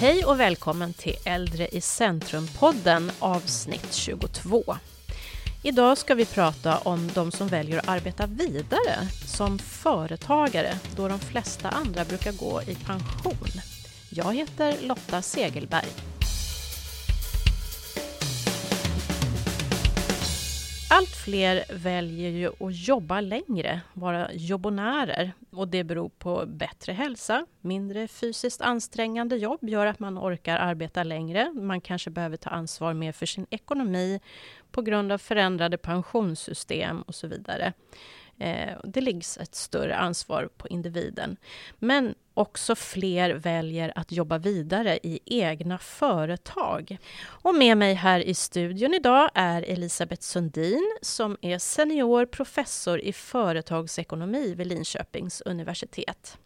Hej och välkommen till Äldre i centrum-podden avsnitt 22. Idag ska vi prata om de som väljer att arbeta vidare som företagare då de flesta andra brukar gå i pension. Jag heter Lotta Segelberg. Allt fler väljer ju att jobba längre, vara jobbonärer. Och det beror på bättre hälsa, mindre fysiskt ansträngande jobb gör att man orkar arbeta längre. Man kanske behöver ta ansvar mer för sin ekonomi på grund av förändrade pensionssystem och så vidare. Eh, det läggs ett större ansvar på individen. Men också fler väljer att jobba vidare i egna företag. Och med mig här i studion idag är Elisabeth Sundin som är senior professor i företagsekonomi vid Linköpings universitet.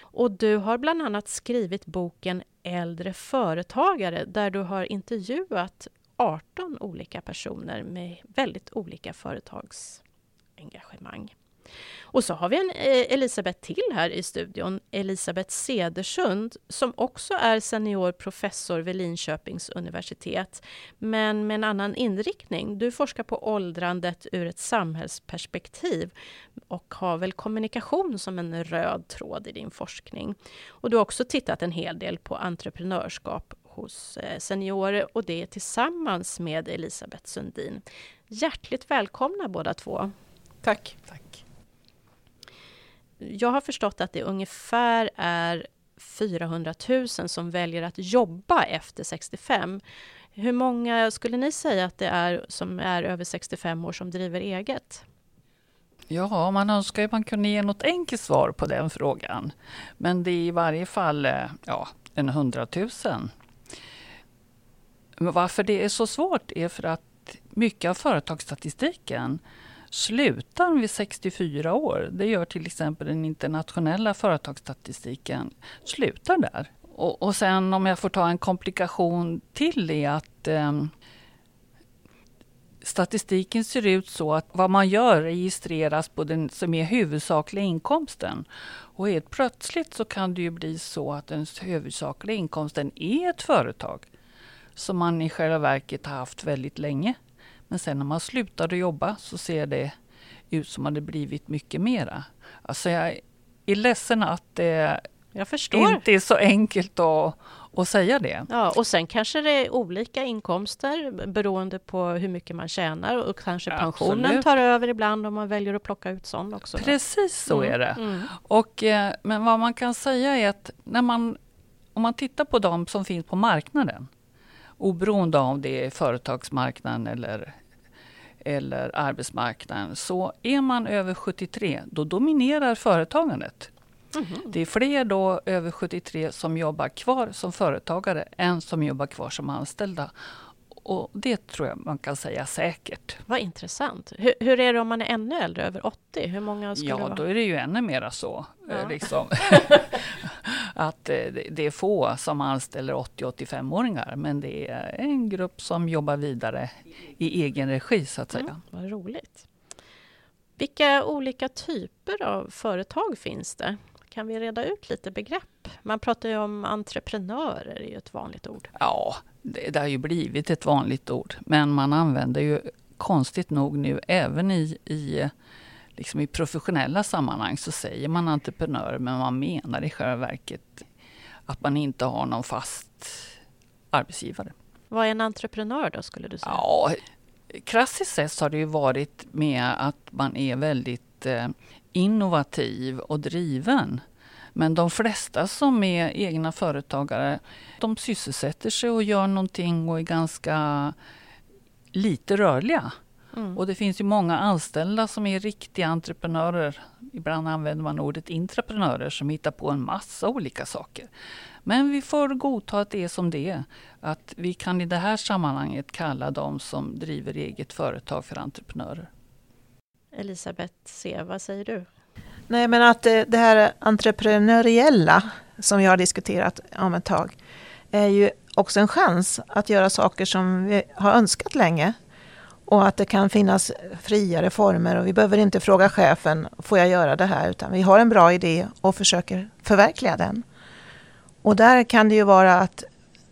Och du har bland annat skrivit boken Äldre företagare där du har intervjuat 18 olika personer med väldigt olika företagsengagemang. Och så har vi en eh, Elisabeth till här i studion, Elisabeth Sedersund, som också är senior professor vid Linköpings universitet, men med en annan inriktning. Du forskar på åldrandet ur ett samhällsperspektiv och har väl kommunikation som en röd tråd i din forskning. Och du har också tittat en hel del på entreprenörskap hos eh, seniorer och det tillsammans med Elisabeth Sundin. Hjärtligt välkomna båda två. Tack. Tack jag har förstått att det ungefär är 400 000 som väljer att jobba efter 65. Hur många skulle ni säga att det är som är över 65 år som driver eget? Ja, man önskar ju man kunde ge något enkelt svar på den frågan. Men det är i varje fall eh, ja, en hundratusen. Varför det är så svårt är för att mycket av företagsstatistiken slutar vid 64 år. Det gör till exempel den internationella företagsstatistiken, slutar där. Och, och sen om jag får ta en komplikation till är att eh, statistiken ser ut så att vad man gör registreras på den som är huvudsakliga inkomsten. Och helt plötsligt så kan det ju bli så att den huvudsakliga inkomsten är ett företag som man i själva verket har haft väldigt länge. Men sen när man slutar jobba så ser det ut som att det blivit mycket mera. Alltså jag är ledsen att det inte är så enkelt att, att säga det. Ja, och sen kanske det är olika inkomster beroende på hur mycket man tjänar och kanske pensionen Absolut. tar över ibland om man väljer att plocka ut sån också. Precis så mm. är det. Mm. Och, eh, men vad man kan säga är att när man, om man tittar på de som finns på marknaden oberoende av det är företagsmarknaden eller eller arbetsmarknaden. Så är man över 73, då dominerar företagandet. Mm -hmm. Det är fler då över 73 som jobbar kvar som företagare än som jobbar kvar som anställda. Och det tror jag man kan säga säkert. Vad intressant. Hur, hur är det om man är ännu äldre, över 80? Hur många skulle ja, det vara? då är det ju ännu mera så. Ja. Eh, liksom. att eh, det är få som anställer 80-85-åringar men det är en grupp som jobbar vidare i egen regi så att säga. Mm, vad roligt. Vilka olika typer av företag finns det? Kan vi reda ut lite begrepp? Man pratar ju om entreprenörer, är ju ett vanligt ord. Ja, det, det har ju blivit ett vanligt ord, men man använder ju konstigt nog nu även i, i, liksom i professionella sammanhang så säger man entreprenör, men man menar i själva verket att man inte har någon fast arbetsgivare. Vad är en entreprenör då, skulle du säga? Ja, klassiskt sett har det ju varit med att man är väldigt eh, innovativ och driven. Men de flesta som är egna företagare, de sysselsätter sig och gör någonting och är ganska lite rörliga. Mm. Och det finns ju många anställda som är riktiga entreprenörer. Ibland använder man ordet intraprenörer som hittar på en massa olika saker. Men vi får godta att det är som det är. Att vi kan i det här sammanhanget kalla de som driver eget företag för entreprenörer. Elisabeth C, vad säger du? Nej, men att eh, det här entreprenöriella som vi har diskuterat om ett tag är ju också en chans att göra saker som vi har önskat länge. Och att det kan finnas friare former och vi behöver inte fråga chefen, får jag göra det här? Utan vi har en bra idé och försöker förverkliga den. Och där kan det ju vara att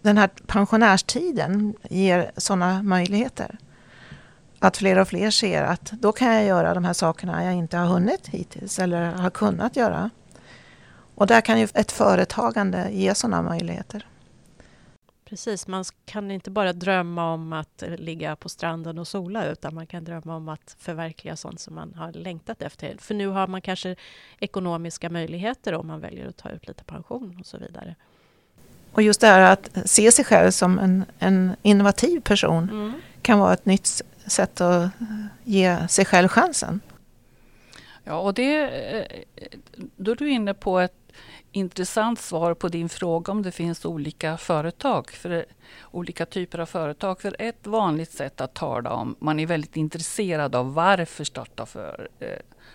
den här pensionärstiden ger sådana möjligheter. Att fler och fler ser att då kan jag göra de här sakerna jag inte har hunnit hittills eller har kunnat göra. Och där kan ju ett företagande ge sådana möjligheter. Precis, man kan inte bara drömma om att ligga på stranden och sola utan man kan drömma om att förverkliga sånt som man har längtat efter. För nu har man kanske ekonomiska möjligheter om man väljer att ta ut lite pension och så vidare. Och just det här att se sig själv som en, en innovativ person mm. Kan vara ett nytt sätt att ge sig själv chansen. Ja, och det, eh, då är du inne på ett intressant svar på din fråga om det finns olika företag, för olika typer av företag. För ett vanligt sätt att tala om, man är väldigt intresserad av varför starta för eh,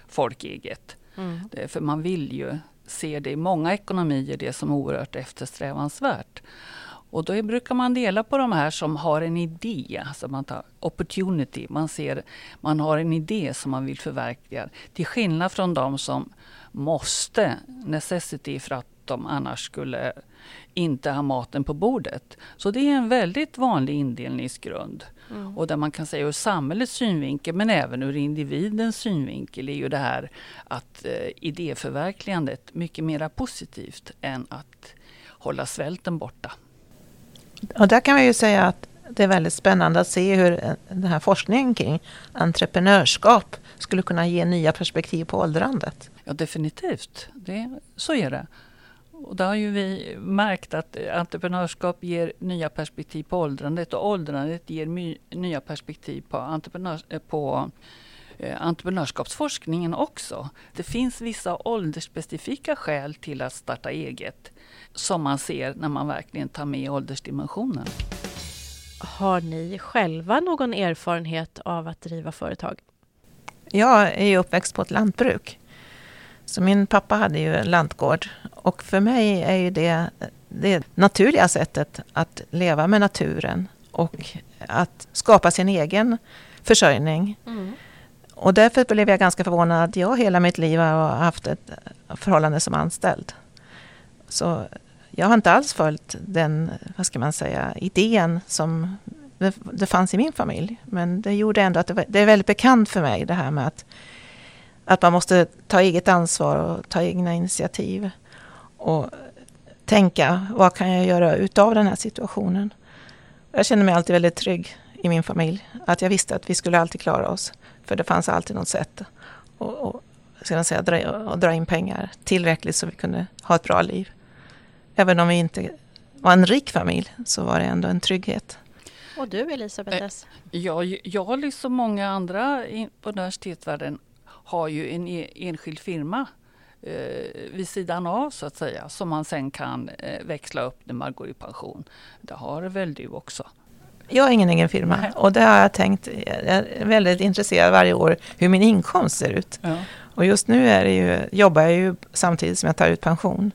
folk eget. Mm. Det, för man vill ju se det i många ekonomier, det som är oerhört eftersträvansvärt. Och då brukar man dela på de här som har en idé, alltså man tar opportunity, man ser, man har en idé som man vill förverkliga. Till skillnad från de som måste, necessity, för att de annars skulle inte ha maten på bordet. Så det är en väldigt vanlig indelningsgrund. Mm. Och där man kan säga ur samhällets synvinkel men även ur individens synvinkel är ju det här att eh, idéförverkligandet mycket mer positivt än att hålla svälten borta. Och där kan man ju säga att det är väldigt spännande att se hur eh, den här forskningen kring entreprenörskap skulle kunna ge nya perspektiv på åldrandet. Ja definitivt, det, så är det. Och där har ju vi märkt att entreprenörskap ger nya perspektiv på åldrandet och åldrandet ger my, nya perspektiv på, entreprenörs, eh, på entreprenörskapsforskningen också. Det finns vissa åldersspecifika skäl till att starta eget som man ser när man verkligen tar med åldersdimensionen. Har ni själva någon erfarenhet av att driva företag? Jag är ju uppväxt på ett lantbruk. Så min pappa hade ju en lantgård. Och för mig är ju det det naturliga sättet att leva med naturen och att skapa sin egen försörjning. Mm. Och därför blev jag ganska förvånad att jag hela mitt liv har haft ett förhållande som anställd. Så jag har inte alls följt den, vad ska man säga, idén som det, det fanns i min familj. Men det gjorde ändå att det, var, det är väldigt bekant för mig det här med att, att man måste ta eget ansvar och ta egna initiativ. Och tänka, vad kan jag göra utav den här situationen? Jag känner mig alltid väldigt trygg i min familj. Att jag visste att vi skulle alltid klara oss. För det fanns alltid något sätt att och, säga, dra, dra in pengar tillräckligt så vi kunde ha ett bra liv. Även om vi inte var en rik familj så var det ändå en trygghet. Och du Elisabeth S? Eh, ja, jag liksom många andra på universitetsvärlden har ju en e, enskild firma eh, vid sidan av så att säga som man sen kan eh, växla upp när man går i pension. Det har väl du också? Jag har ingen egen firma Nej. och det har jag tänkt, jag är väldigt intresserad varje år hur min inkomst ser ut. Ja. Och just nu är det ju, jobbar jag ju samtidigt som jag tar ut pension.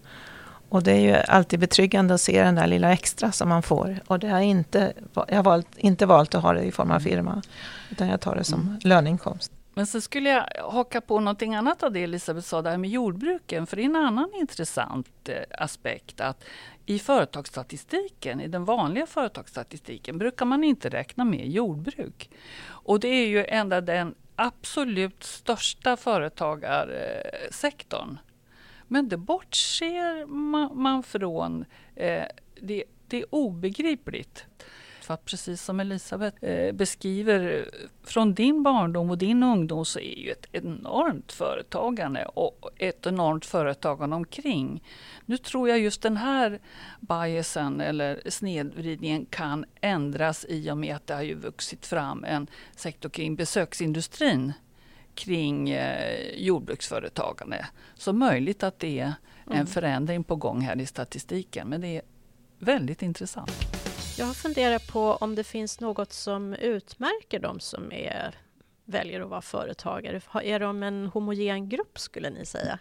Och det är ju alltid betryggande att se den där lilla extra som man får. Och det har inte, jag har valt, inte valt att ha det i form av firma, utan jag tar det som mm. löneinkomst. Men så skulle jag haka på någonting annat av det Elisabeth sa, det här med jordbruken. För det är en annan intressant eh, aspekt att i företagsstatistiken, i den vanliga företagsstatistiken, brukar man inte räkna med jordbruk. Och det är ju ändå den absolut största företagarsektorn. Men det bortser man, från. Eh, det, det är obegripligt. För att precis som Elisabeth eh, beskriver, från din barndom och din ungdom så är ju ett enormt företagande och ett enormt företagande omkring. Nu tror jag just den här biasen eller snedvridningen kan ändras i och med att det har ju vuxit fram en sektor kring besöksindustrin kring eh, jordbruksföretagande. Så möjligt att det är en mm. förändring på gång här i statistiken. Men det är väldigt intressant. Jag har funderat på om det finns något som utmärker de som är, väljer att vara företagare. Är de en homogen grupp skulle ni säga?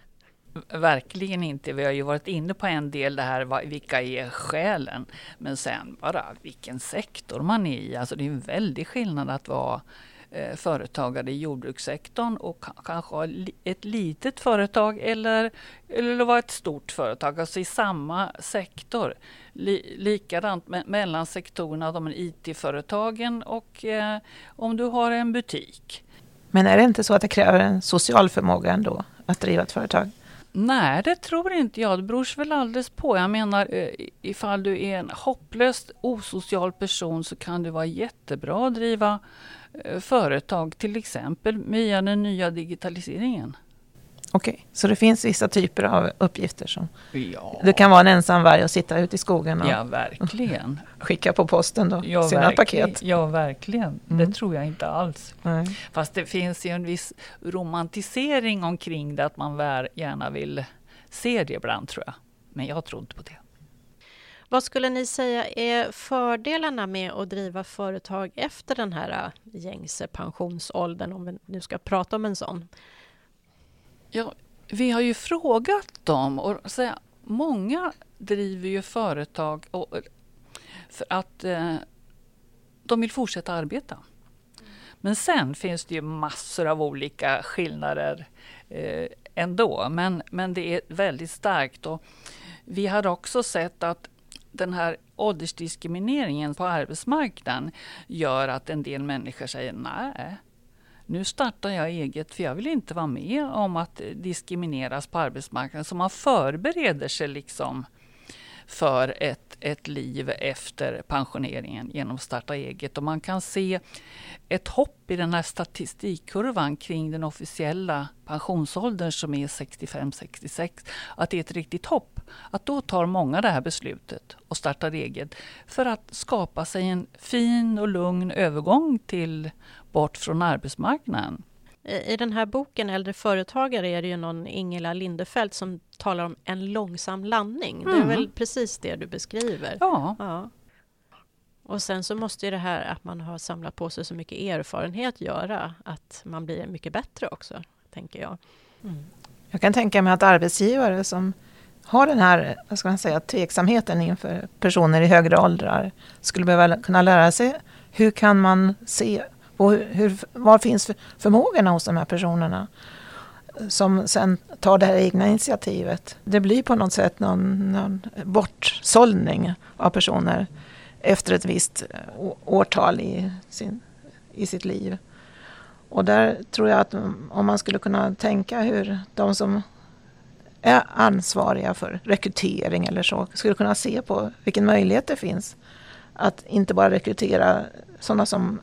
Verkligen inte. Vi har ju varit inne på en del det här, vilka är skälen? Men sen bara vilken sektor man är i. Alltså det är en väldig skillnad att vara Eh, företagare i jordbrukssektorn och kanske ha ett litet företag eller, eller vara ett stort företag, alltså i samma sektor. Li, likadant me mellan sektorerna, de IT-företagen och eh, om du har en butik. Men är det inte så att det kräver en social förmåga ändå att driva ett företag? Nej, det tror inte jag. Det beror väl alldeles på. Jag menar, eh, ifall du är en hopplöst osocial person så kan det vara jättebra att driva eh, företag, till exempel via den nya digitaliseringen. Okej, okay. så det finns vissa typer av uppgifter som... Ja. Du kan vara en ensam varg och sitta ute i skogen och ja, verkligen. skicka på posten då, ja, sina paket. Ja, verkligen. Mm. Det tror jag inte alls. Nej. Fast det finns ju en viss romantisering omkring det, att man gärna vill se det ibland, tror jag. Men jag tror inte på det. Vad skulle ni säga är fördelarna med att driva företag efter den här äh, gängse pensionsåldern, om vi nu ska prata om en sån? Ja, vi har ju frågat dem och så, många driver ju företag och, för att eh, de vill fortsätta arbeta. Men sen finns det ju massor av olika skillnader eh, ändå. Men, men det är väldigt starkt. Och vi har också sett att den här åldersdiskrimineringen på arbetsmarknaden gör att en del människor säger nej, nu startar jag eget för jag vill inte vara med om att diskrimineras på arbetsmarknaden. Så man förbereder sig liksom för ett, ett liv efter pensioneringen genom att starta eget. Och man kan se ett hopp i den här statistikkurvan kring den officiella pensionsåldern som är 65-66. Att det är ett riktigt hopp. Att då tar många det här beslutet och startar eget för att skapa sig en fin och lugn övergång till bort från arbetsmarknaden. I den här boken Äldre företagare är det ju någon Ingela Lindefelt som talar om en långsam landning. Mm. Det är mm. väl precis det du beskriver? Ja. ja. Och sen så måste ju det här att man har samlat på sig så mycket erfarenhet göra att man blir mycket bättre också, tänker jag. Mm. Jag kan tänka mig att arbetsgivare som har den här vad ska man säga, tveksamheten inför personer i högre åldrar skulle behöva kunna lära sig hur kan man se och hur, var finns förmågorna hos de här personerna? Som sen tar det här egna initiativet. Det blir på något sätt någon, någon bortsållning av personer efter ett visst eh, årtal i, sin, i sitt liv. Och där tror jag att om man skulle kunna tänka hur de som är ansvariga för rekrytering eller så skulle kunna se på vilken möjlighet det finns att inte bara rekrytera sådana som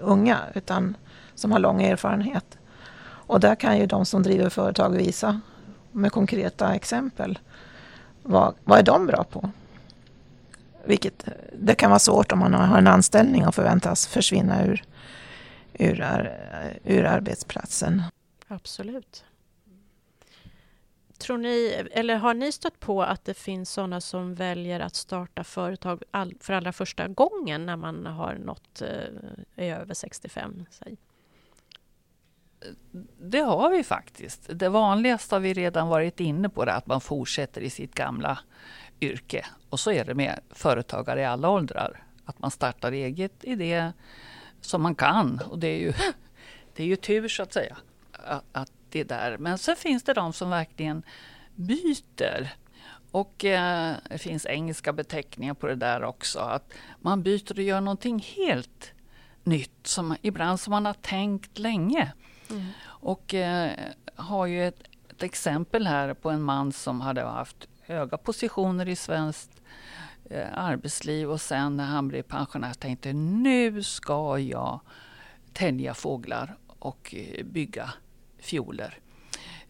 unga utan som har lång erfarenhet. Och där kan ju de som driver företag visa med konkreta exempel vad, vad är de bra på? Vilket, det kan vara svårt om man har en anställning och förväntas försvinna ur, ur, ur arbetsplatsen. Absolut. Tror ni, eller har ni stött på att det finns sådana som väljer att starta företag all, för allra första gången när man har nått eh, över 65? Säg? Det har vi faktiskt. Det vanligaste har vi redan varit inne på, det, att man fortsätter i sitt gamla yrke. Och så är det med företagare i alla åldrar. Att man startar eget i det som man kan. Och det är ju, det är ju tur så att säga. Att, det där. Men så finns det de som verkligen byter. Och eh, det finns engelska beteckningar på det där också. Att man byter och gör någonting helt nytt. Som, ibland som man har tänkt länge. Mm. Och eh, har ju ett, ett, exempel här på en man som hade haft höga positioner i svenskt eh, arbetsliv och sen när han blev pensionär tänkte nu ska jag tälja fåglar och eh, bygga fioler.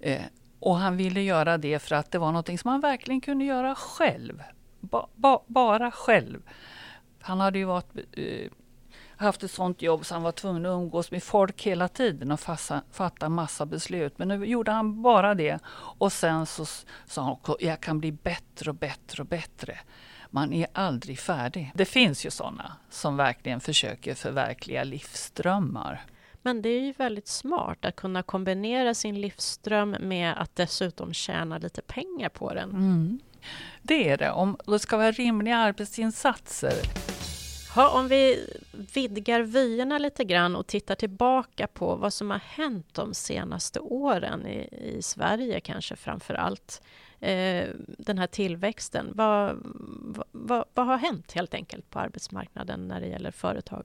Eh, och han ville göra det för att det var något som han verkligen kunde göra själv. Ba, ba, bara själv. Han hade ju varit, eh, haft ett sånt jobb så han var tvungen att umgås med folk hela tiden och fassa, fatta massa beslut. Men nu gjorde han bara det. Och sen så sa han att jag kan bli bättre och bättre och bättre. Man är aldrig färdig. Det finns ju sådana som verkligen försöker förverkliga livsdrömmar. Men det är ju väldigt smart att kunna kombinera sin livsström med att dessutom tjäna lite pengar på den. Mm. Det är det, om det ska vara rimliga arbetsinsatser. Ha, om vi vidgar vyerna lite grann och tittar tillbaka på vad som har hänt de senaste åren i, i Sverige kanske framför allt. Eh, den här tillväxten. Vad, vad, vad har hänt helt enkelt på arbetsmarknaden när det gäller företag?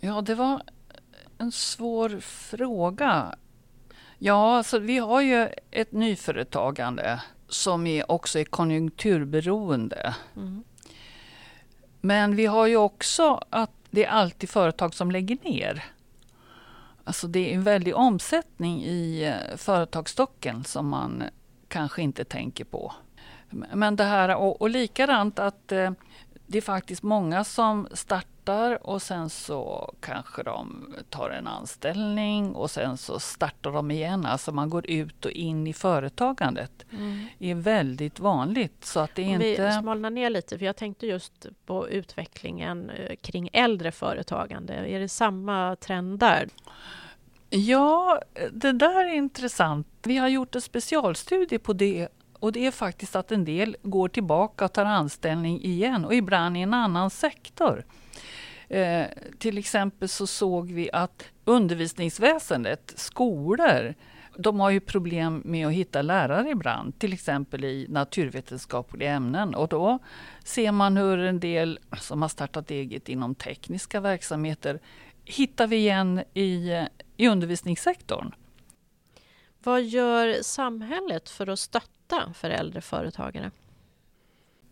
Ja, det var en svår fråga. Ja, alltså, vi har ju ett nyföretagande som är också är konjunkturberoende. Mm. Men vi har ju också att det är alltid företag som lägger ner. Alltså det är en väldig omsättning i eh, företagsstocken som man kanske inte tänker på. Men det här och, och likadant att eh, det är faktiskt många som startar och sen så kanske de tar en anställning och sen så startar de igen. Alltså man går ut och in i företagandet. Mm. Det är väldigt vanligt. Så att det Om inte... Vi smalnar ner lite, för jag tänkte just på utvecklingen eh, kring äldre företagande. Är det samma trend där? Ja, det där är intressant. Vi har gjort en specialstudie på det och det är faktiskt att en del går tillbaka och tar anställning igen och ibland i en annan sektor. Eh, till exempel så såg vi att undervisningsväsendet, skolor, de har ju problem med att hitta lärare ibland, till exempel i naturvetenskapliga ämnen. Och då ser man hur en del som har startat eget inom tekniska verksamheter hittar vi igen i, i undervisningssektorn. Vad gör samhället för att stötta för äldre företagare?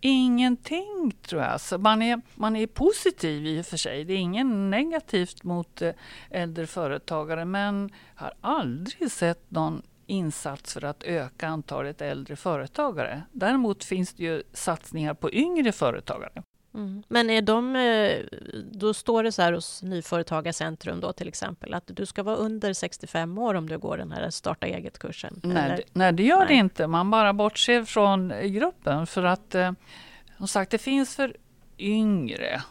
Ingenting tror jag. Så man, är, man är positiv i och för sig. Det är inget negativt mot eh, äldre företagare men har aldrig sett någon insats för att öka antalet äldre företagare. Däremot finns det ju satsningar på yngre företagare. Mm. Men är de, eh, då står det så här hos Nyföretagarcentrum då till exempel att du ska vara under 65 år om du går den här starta eget-kursen? Nej, nej, det gör nej. det inte. Man bara bortser från gruppen för att eh, som sagt, det finns för yngre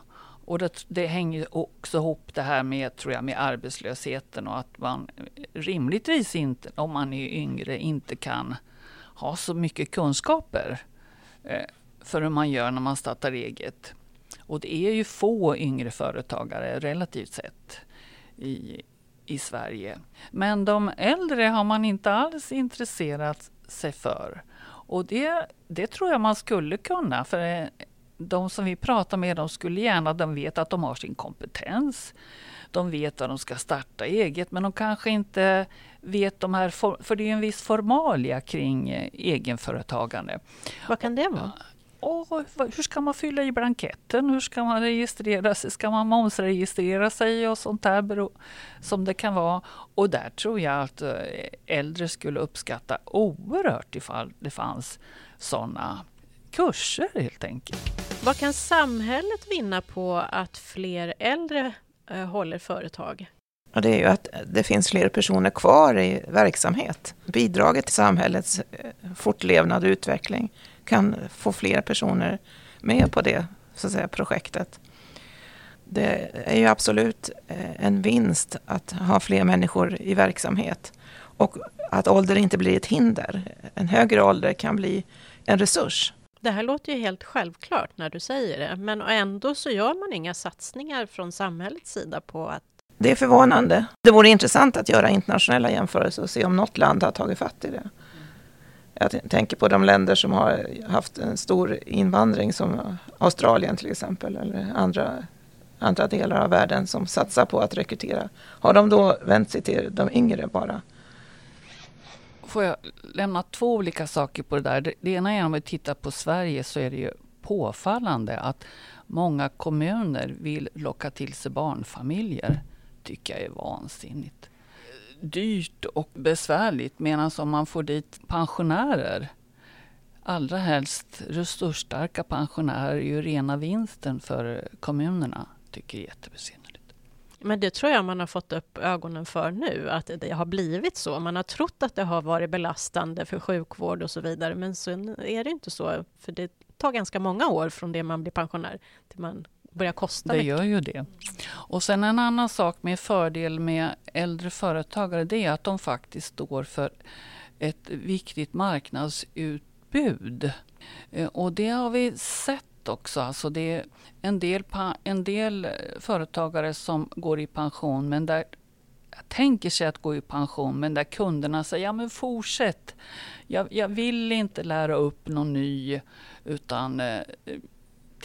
och det, det, hänger också ihop det här med, tror jag, med arbetslösheten och att man rimligtvis inte, om man är yngre, inte kan ha så mycket kunskaper. Eh, för hur man gör när man startar eget. Och det är ju få yngre företagare relativt sett i, i Sverige. Men de äldre har man inte alls intresserat sig för. Och det, det tror jag man skulle kunna. För eh, de som vi pratar med de skulle gärna, de vet att de har sin kompetens. De vet att de ska starta eget men de kanske inte vet de här, för det är en viss formalia kring eh, egenföretagande. Vad kan det vara? Oh, hur ska man fylla i blanketten? Hur ska man registrera sig? Ska man momsregistrera sig och sånt där som det kan vara? Och där tror jag att eh, äldre skulle uppskatta oerhört ifall det fanns sådana kurser helt enkelt. Vad kan samhället vinna på att fler äldre eh, håller företag? Ja, det är ju att det finns fler personer kvar i verksamhet. Bidraget till samhällets eh, fortlevnad och utveckling kan få fler personer med på det så att säga, projektet. Det är ju absolut eh, en vinst att ha fler människor i verksamhet och att ålder inte blir ett hinder. En högre ålder kan bli en resurs. Det här låter ju helt självklart när du säger det, men ändå så gör man inga satsningar från samhällets sida på att det är förvånande. Det vore intressant att göra internationella jämförelser och se om något land har tagit fatt i det. Jag tänker på de länder som har haft en stor invandring som Australien till exempel eller andra, andra delar av världen som satsar på att rekrytera. Har de då vänt sig till de yngre bara? Får jag lämna två olika saker på det där. Det ena är om vi tittar på Sverige så är det ju påfallande att många kommuner vill locka till sig barnfamiljer. tycker jag är vansinnigt dyrt och besvärligt medan om man får dit pensionärer Allra helst resursstarka pensionärer är ju rena vinsten för kommunerna. Tycker jag är jättebesynnerligt. Men det tror jag man har fått upp ögonen för nu, att det har blivit så. Man har trott att det har varit belastande för sjukvård och så vidare, men så är det inte så. För det tar ganska många år från det man blir pensionär till man börjar kosta Det mycket. gör ju det. Och sen en annan sak med fördel med äldre företagare det är att de faktiskt står för ett viktigt marknadsutbud. Eh, och det har vi sett också. Alltså det är en del, en del företagare som går i pension men där tänker sig att gå i pension men där kunderna säger ja men fortsätt. Jag, jag vill inte lära upp någon ny utan eh,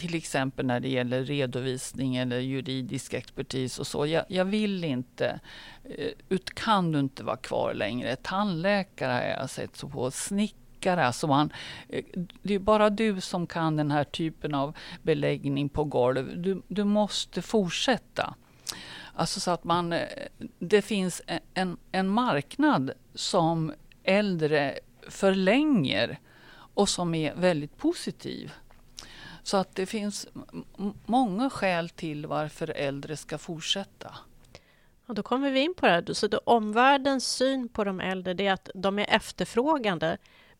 till exempel när det gäller redovisning eller juridisk expertis och så. Jag, jag vill inte. Eh, ut, kan du inte vara kvar längre? Tandläkare har jag sett så på. Snickare. Alltså man, eh, det är bara du som kan den här typen av beläggning på golv. Du, du måste fortsätta. Alltså så att man, eh, det finns e, en, en marknad som äldre förlänger och som är väldigt positiv. Så att det finns många skäl till varför äldre ska fortsätta. Och då kommer vi in på det här. Så det omvärldens syn på de äldre det är att de är efterfrågande.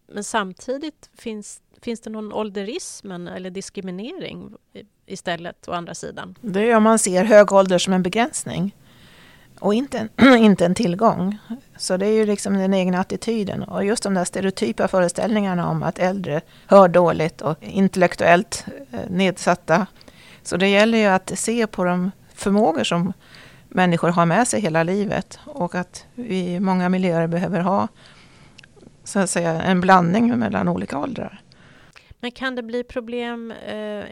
Men samtidigt finns, finns det någon ålderism eller diskriminering istället å andra sidan? Det är om man ser hög ålder som en begränsning och inte en, inte en tillgång. Så det är ju liksom den egna attityden. Och just de där stereotypa föreställningarna om att äldre hör dåligt och intellektuellt eh, nedsatta. Så det gäller ju att se på de förmågor som människor har med sig hela livet och att vi i många miljöer behöver ha så att säga, en blandning mellan olika åldrar. Men kan det bli problem eh,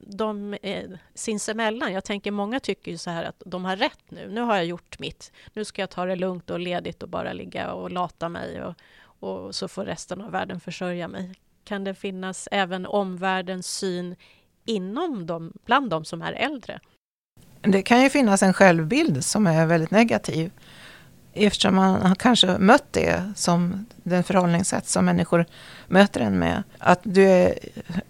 de är, sinsemellan. Jag tänker många tycker ju så här att de har rätt nu. Nu har jag gjort mitt. Nu ska jag ta det lugnt och ledigt och bara ligga och lata mig och, och så får resten av världen försörja mig. Kan det finnas även omvärldens syn inom dem, bland de som är äldre? Det kan ju finnas en självbild som är väldigt negativ eftersom man har kanske mött det som den förhållningssätt som människor möter en med. Att du är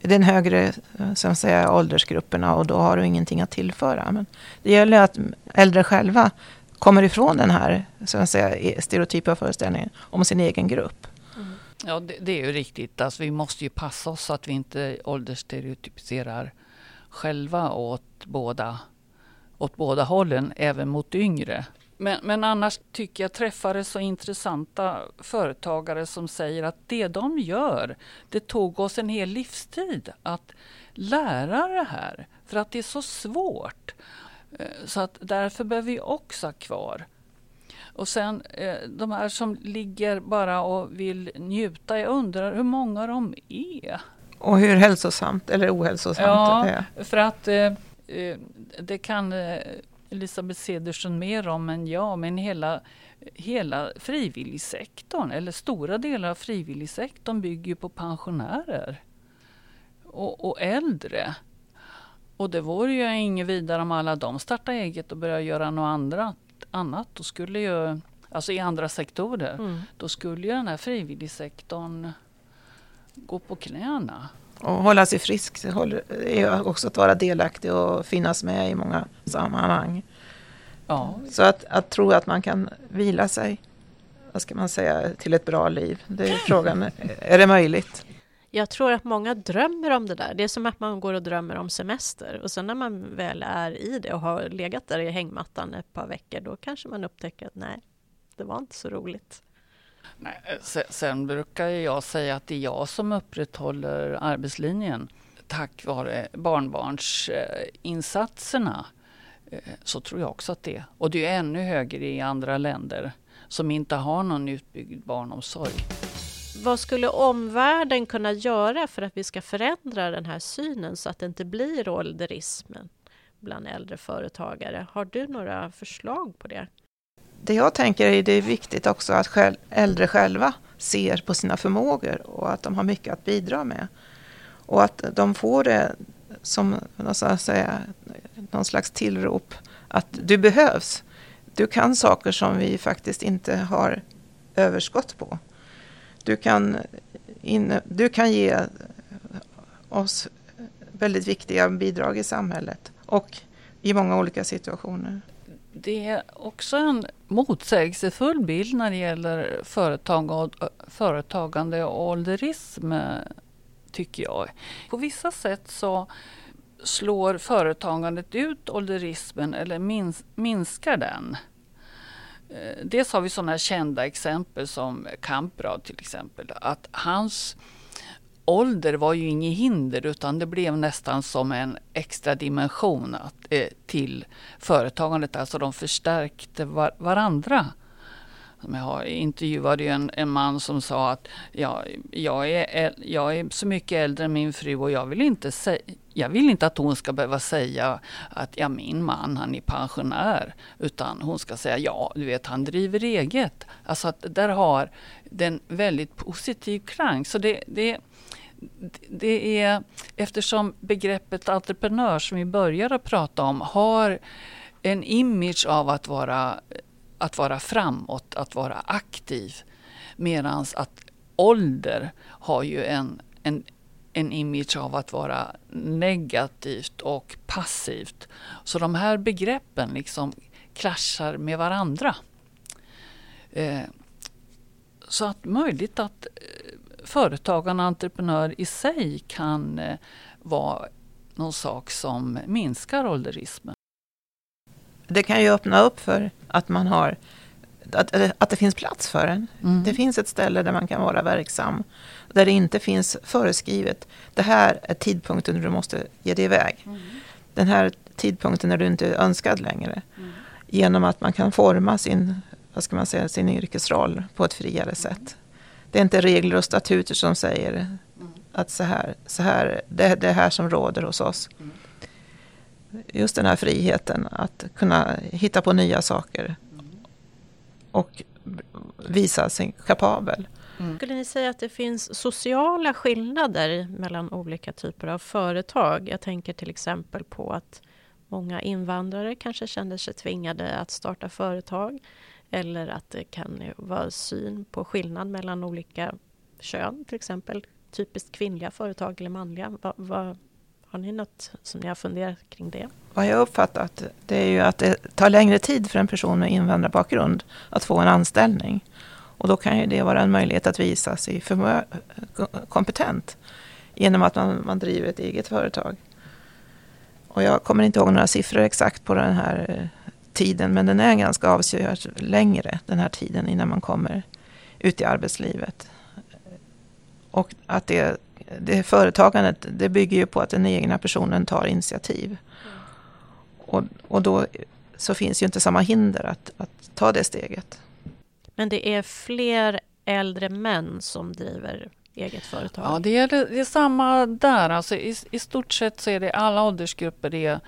den högre eh, som säger, åldersgrupperna och då har du ingenting att tillföra. Men det gäller att äldre själva kommer ifrån den här som säga, e-, stereotypa föreställningen om sin egen grupp. Mm. Ja, det, det, är ju riktigt. Alltså, vi måste ju passa oss så att vi inte åldersstereotypiserar själva åt båda, åt båda hållen, även mot yngre. Men, men annars tycker jag träffade så intressanta företagare som säger att det de gör, det tog oss en hel livstid att lära det här. För att det är så svårt. Eh, så att därför behöver vi också ha kvar. Och sen eh, de här som ligger bara och vill njuta, jag undrar hur många de är. Och hur hälsosamt eller ohälsosamt ja, det är. för att eh, det kan Elisabeth Cedersson mer om än jag, men hela, hela frivilligsektorn, eller stora delar av frivilligsektorn bygger på pensionärer och, och äldre. Och det vore ju inget vidare om alla de startar eget och börjar göra något andra, annat. Då skulle ju, alltså i andra sektorer, mm. då skulle ju den här frivilligsektorn gå på knäna. Och hålla sig frisk är också att vara delaktig och finnas med i många sammanhang. Ja. Så att, att tro att man kan vila sig, vad ska man säga, till ett bra liv. Det är frågan, är det möjligt? Jag tror att många drömmer om det där. Det är som att man går och drömmer om semester och sen när man väl är i det och har legat där i hängmattan ett par veckor, då kanske man upptäcker att nej, det var inte så roligt. Nej, eh, sen brukar jag säga att det är jag som upprätthåller arbetslinjen tack vare barnbarnsinsatserna. Eh, så tror jag också att det är. Och det är ännu högre i andra länder som inte har någon utbyggd barnomsorg. Vad skulle omvärlden kunna göra för att vi ska förändra den här synen så att det inte blir ålderismen bland äldre företagare? Har du några förslag på det? Det jag tänker är att det är viktigt också att själv, äldre själva ser på sina förmågor och att de har mycket att bidra med. Och att de får det som säga, någon slags tillrop att du behövs. Du kan saker som vi faktiskt inte har överskott på. Du kan, in, du kan ge oss väldigt viktiga bidrag i samhället och i många olika situationer det är också en motsägelsefull bild när det gäller företag och, företagande och ålderism, eh, tycker jag. På vissa sätt så slår företagandet ut ålderismen eller mins, minskar den. Eh, Dels har vi sådana kända exempel som Kamprad till exempel. Att hans ålder var ju inget hinder utan det blev nästan som en extra dimension att, eh, till företagandet. Alltså de förstärkte var, varandra. Jag intervjuade ju en, en man som sa att ja, jag, är, jag är så mycket äldre än min fru och jag vill inte säga jag vill inte att hon ska behöva säga att ja, min man han är pensionär. Utan hon ska säga ja, du vet han driver eget. Alltså att där har den väldigt positiv klang. Så det, det, det är eftersom begreppet entreprenör som vi började prata om har en image av att vara, att vara framåt, att vara aktiv. Medan att ålder har ju en, en, en image av att vara negativt och passivt. Så de här begreppen liksom kraschar med varandra. Eh, så att möjligt att eh, företagande och entreprenör i sig kan eh, vara någon sak som minskar ålderismen. Det kan ju öppna upp för att man har att, att det finns plats för en. Mm. Det finns ett ställe där man kan vara verksam. Där det inte finns föreskrivet. Det här är tidpunkten när du måste ge dig iväg. Mm. Den här tidpunkten när du inte är önskad längre. Mm. Genom att man kan forma sin, vad ska man säga, sin yrkesroll på ett friare sätt. Det är inte regler och statuter som säger mm. att så här, så här, det är det här som råder hos oss. Mm. Just den här friheten att kunna hitta på nya saker och visa sig kapabel. Mm. Skulle ni säga att det finns sociala skillnader mellan olika typer av företag? Jag tänker till exempel på att många invandrare kanske känner sig tvingade att starta företag eller att det kan vara syn på skillnad mellan olika kön, till exempel typiskt kvinnliga företag eller manliga. Va, va, har ni något som ni har funderat kring det? Vad jag uppfattat det är ju att det tar längre tid för en person med invandrarbakgrund att få en anställning. Och då kan ju det vara en möjlighet att visa sig kompetent genom att man, man driver ett eget företag. Och jag kommer inte ihåg några siffror exakt på den här tiden, men den är ganska avsevärt längre, den här tiden innan man kommer ut i arbetslivet. Och att det, det företagandet, det bygger ju på att den egna personen tar initiativ. Och, och då så finns ju inte samma hinder att, att ta det steget. Men det är fler äldre män som driver eget företag? Ja, det är, det är samma där. Alltså i, I stort sett så är det alla åldersgrupper. Det är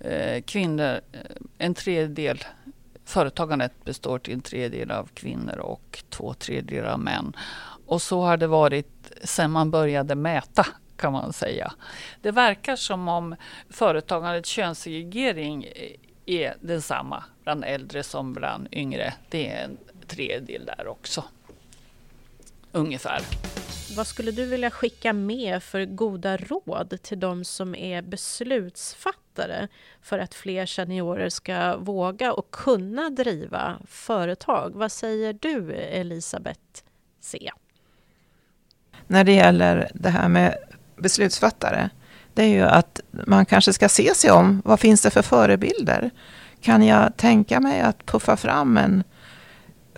eh, kvinnor, eh, en tredjedel Företagandet består till en tredjedel av kvinnor och två tredjedelar av män. Och så har det varit sedan man började mäta kan man säga. Det verkar som om företagandets könssegregering eh, är densamma bland äldre som bland yngre. Det är en tredjedel där också. Ungefär. Vad skulle du vilja skicka med för goda råd till de som är beslutsfattare för att fler seniorer ska våga och kunna driva företag? Vad säger du, Elisabeth C? När det gäller det här med beslutsfattare, det är ju att man kanske ska se sig om. Vad finns det för förebilder? Kan jag tänka mig att puffa fram en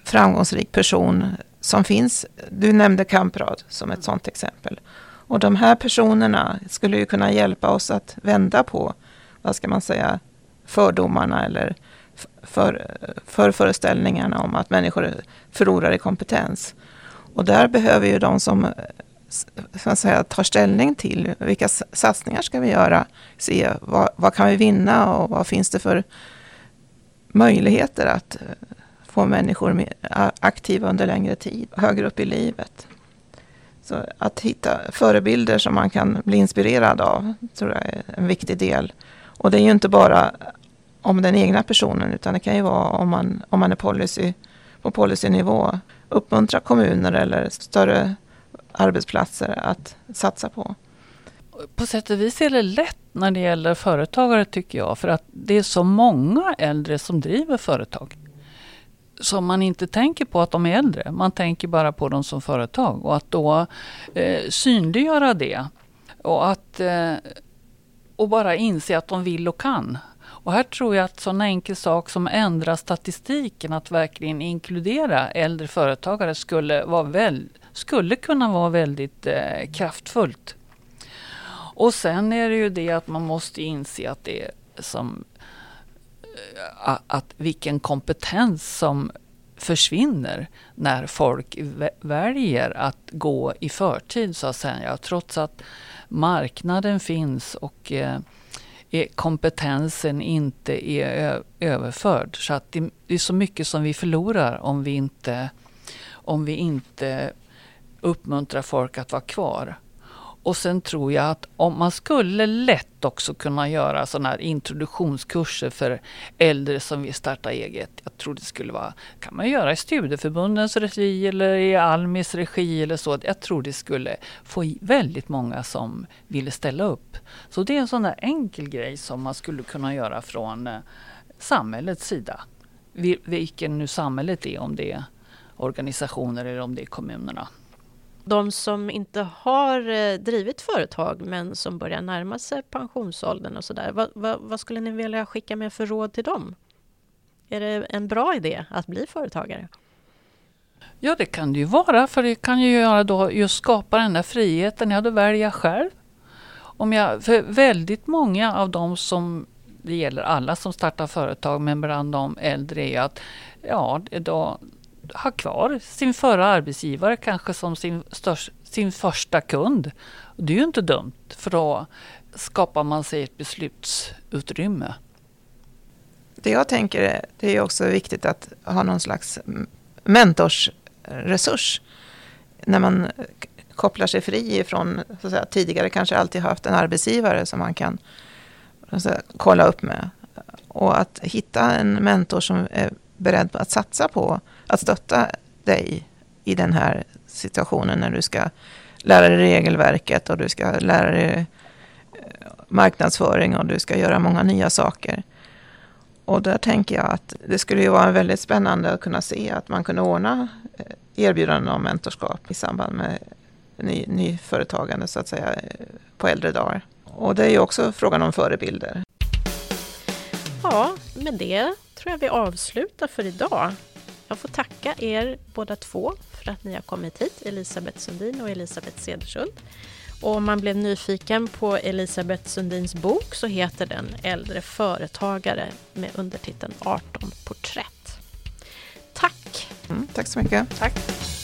framgångsrik person som finns. Du nämnde Kamprad som ett sådant exempel. Och de här personerna skulle ju kunna hjälpa oss att vända på, vad ska man säga, fördomarna eller för, för föreställningarna om att människor förlorar i kompetens. Och där behöver ju de som så säga, tar ställning till vilka satsningar ska vi göra, se vad, vad kan vi vinna och vad finns det för möjligheter att få människor aktiva under längre tid, högre upp i livet. Så att hitta förebilder som man kan bli inspirerad av tror jag är en viktig del. Och det är ju inte bara om den egna personen utan det kan ju vara om man, om man är policy, på policynivå. Uppmuntra kommuner eller större arbetsplatser att satsa på. På sätt och vis är det lätt när det gäller företagare tycker jag. För att det är så många äldre som driver företag som man inte tänker på att de är äldre. Man tänker bara på dem som företag och att då eh, synliggöra det och att eh, och bara inse att de vill och kan. Och här tror jag att sån enkel sak som ändra statistiken, att verkligen inkludera äldre företagare skulle vara väl, skulle kunna vara väldigt eh, kraftfullt. Och sen är det ju det att man måste inse att det är som att vilken kompetens som försvinner när folk väljer att gå i förtid så att säga. Trots att marknaden finns och eh, kompetensen inte är överförd. Så att det är så mycket som vi förlorar om vi inte, om vi inte uppmuntrar folk att vara kvar. Och sen tror jag att om man skulle lätt också kunna göra sådana här introduktionskurser för äldre som vill starta eget. Jag tror det skulle vara, kan man göra i studieförbundens regi eller i Almis regi eller så. Jag tror det skulle få väldigt många som ville ställa upp. Så det är en sån där enkel grej som man skulle kunna göra från eh, samhällets sida. Vilken nu samhället är, om det är organisationer eller om det är kommunerna de som inte har eh, drivit företag men som börjar närma sig pensionsåldern och sådär. Vad, vad, vad, skulle ni vilja skicka med för råd till dem? Är det en bra idé att bli företagare? Ja, det kan det ju vara, för det kan ju göra då just skapa den där friheten. Ja, då väljer jag själv. Om jag, för väldigt många av de som det gäller alla som startar företag, men bland de äldre är att ja, då, ha kvar sin förra arbetsgivare kanske som sin, störst, sin första kund. Det är ju inte dumt för då skapar man sig ett beslutsutrymme. Det jag tänker är, det är också viktigt att ha någon slags mentorsresurs. När man kopplar sig fri ifrån, så att säga, tidigare kanske alltid haft en arbetsgivare som man kan säga, kolla upp med. Och att hitta en mentor som är beredd att satsa på att stötta dig i den här situationen när du ska lära dig regelverket och du ska lära dig eh, marknadsföring och du ska göra många nya saker. Och där tänker jag att det skulle ju vara väldigt spännande att kunna se att man kunde ordna eh, erbjudanden om mentorskap i samband med ny, nyföretagande så att säga eh, på äldre dagar. Och det är ju också frågan om förebilder. Ja, med det tror jag vi avslutar för idag. Jag får tacka er båda två för att ni har kommit hit, Elisabeth Sundin och Elisabeth Cederschiöld. Och om man blev nyfiken på Elisabeth Sundins bok så heter den Äldre företagare med undertiteln 18 porträtt. Tack! Mm, tack så mycket. Tack.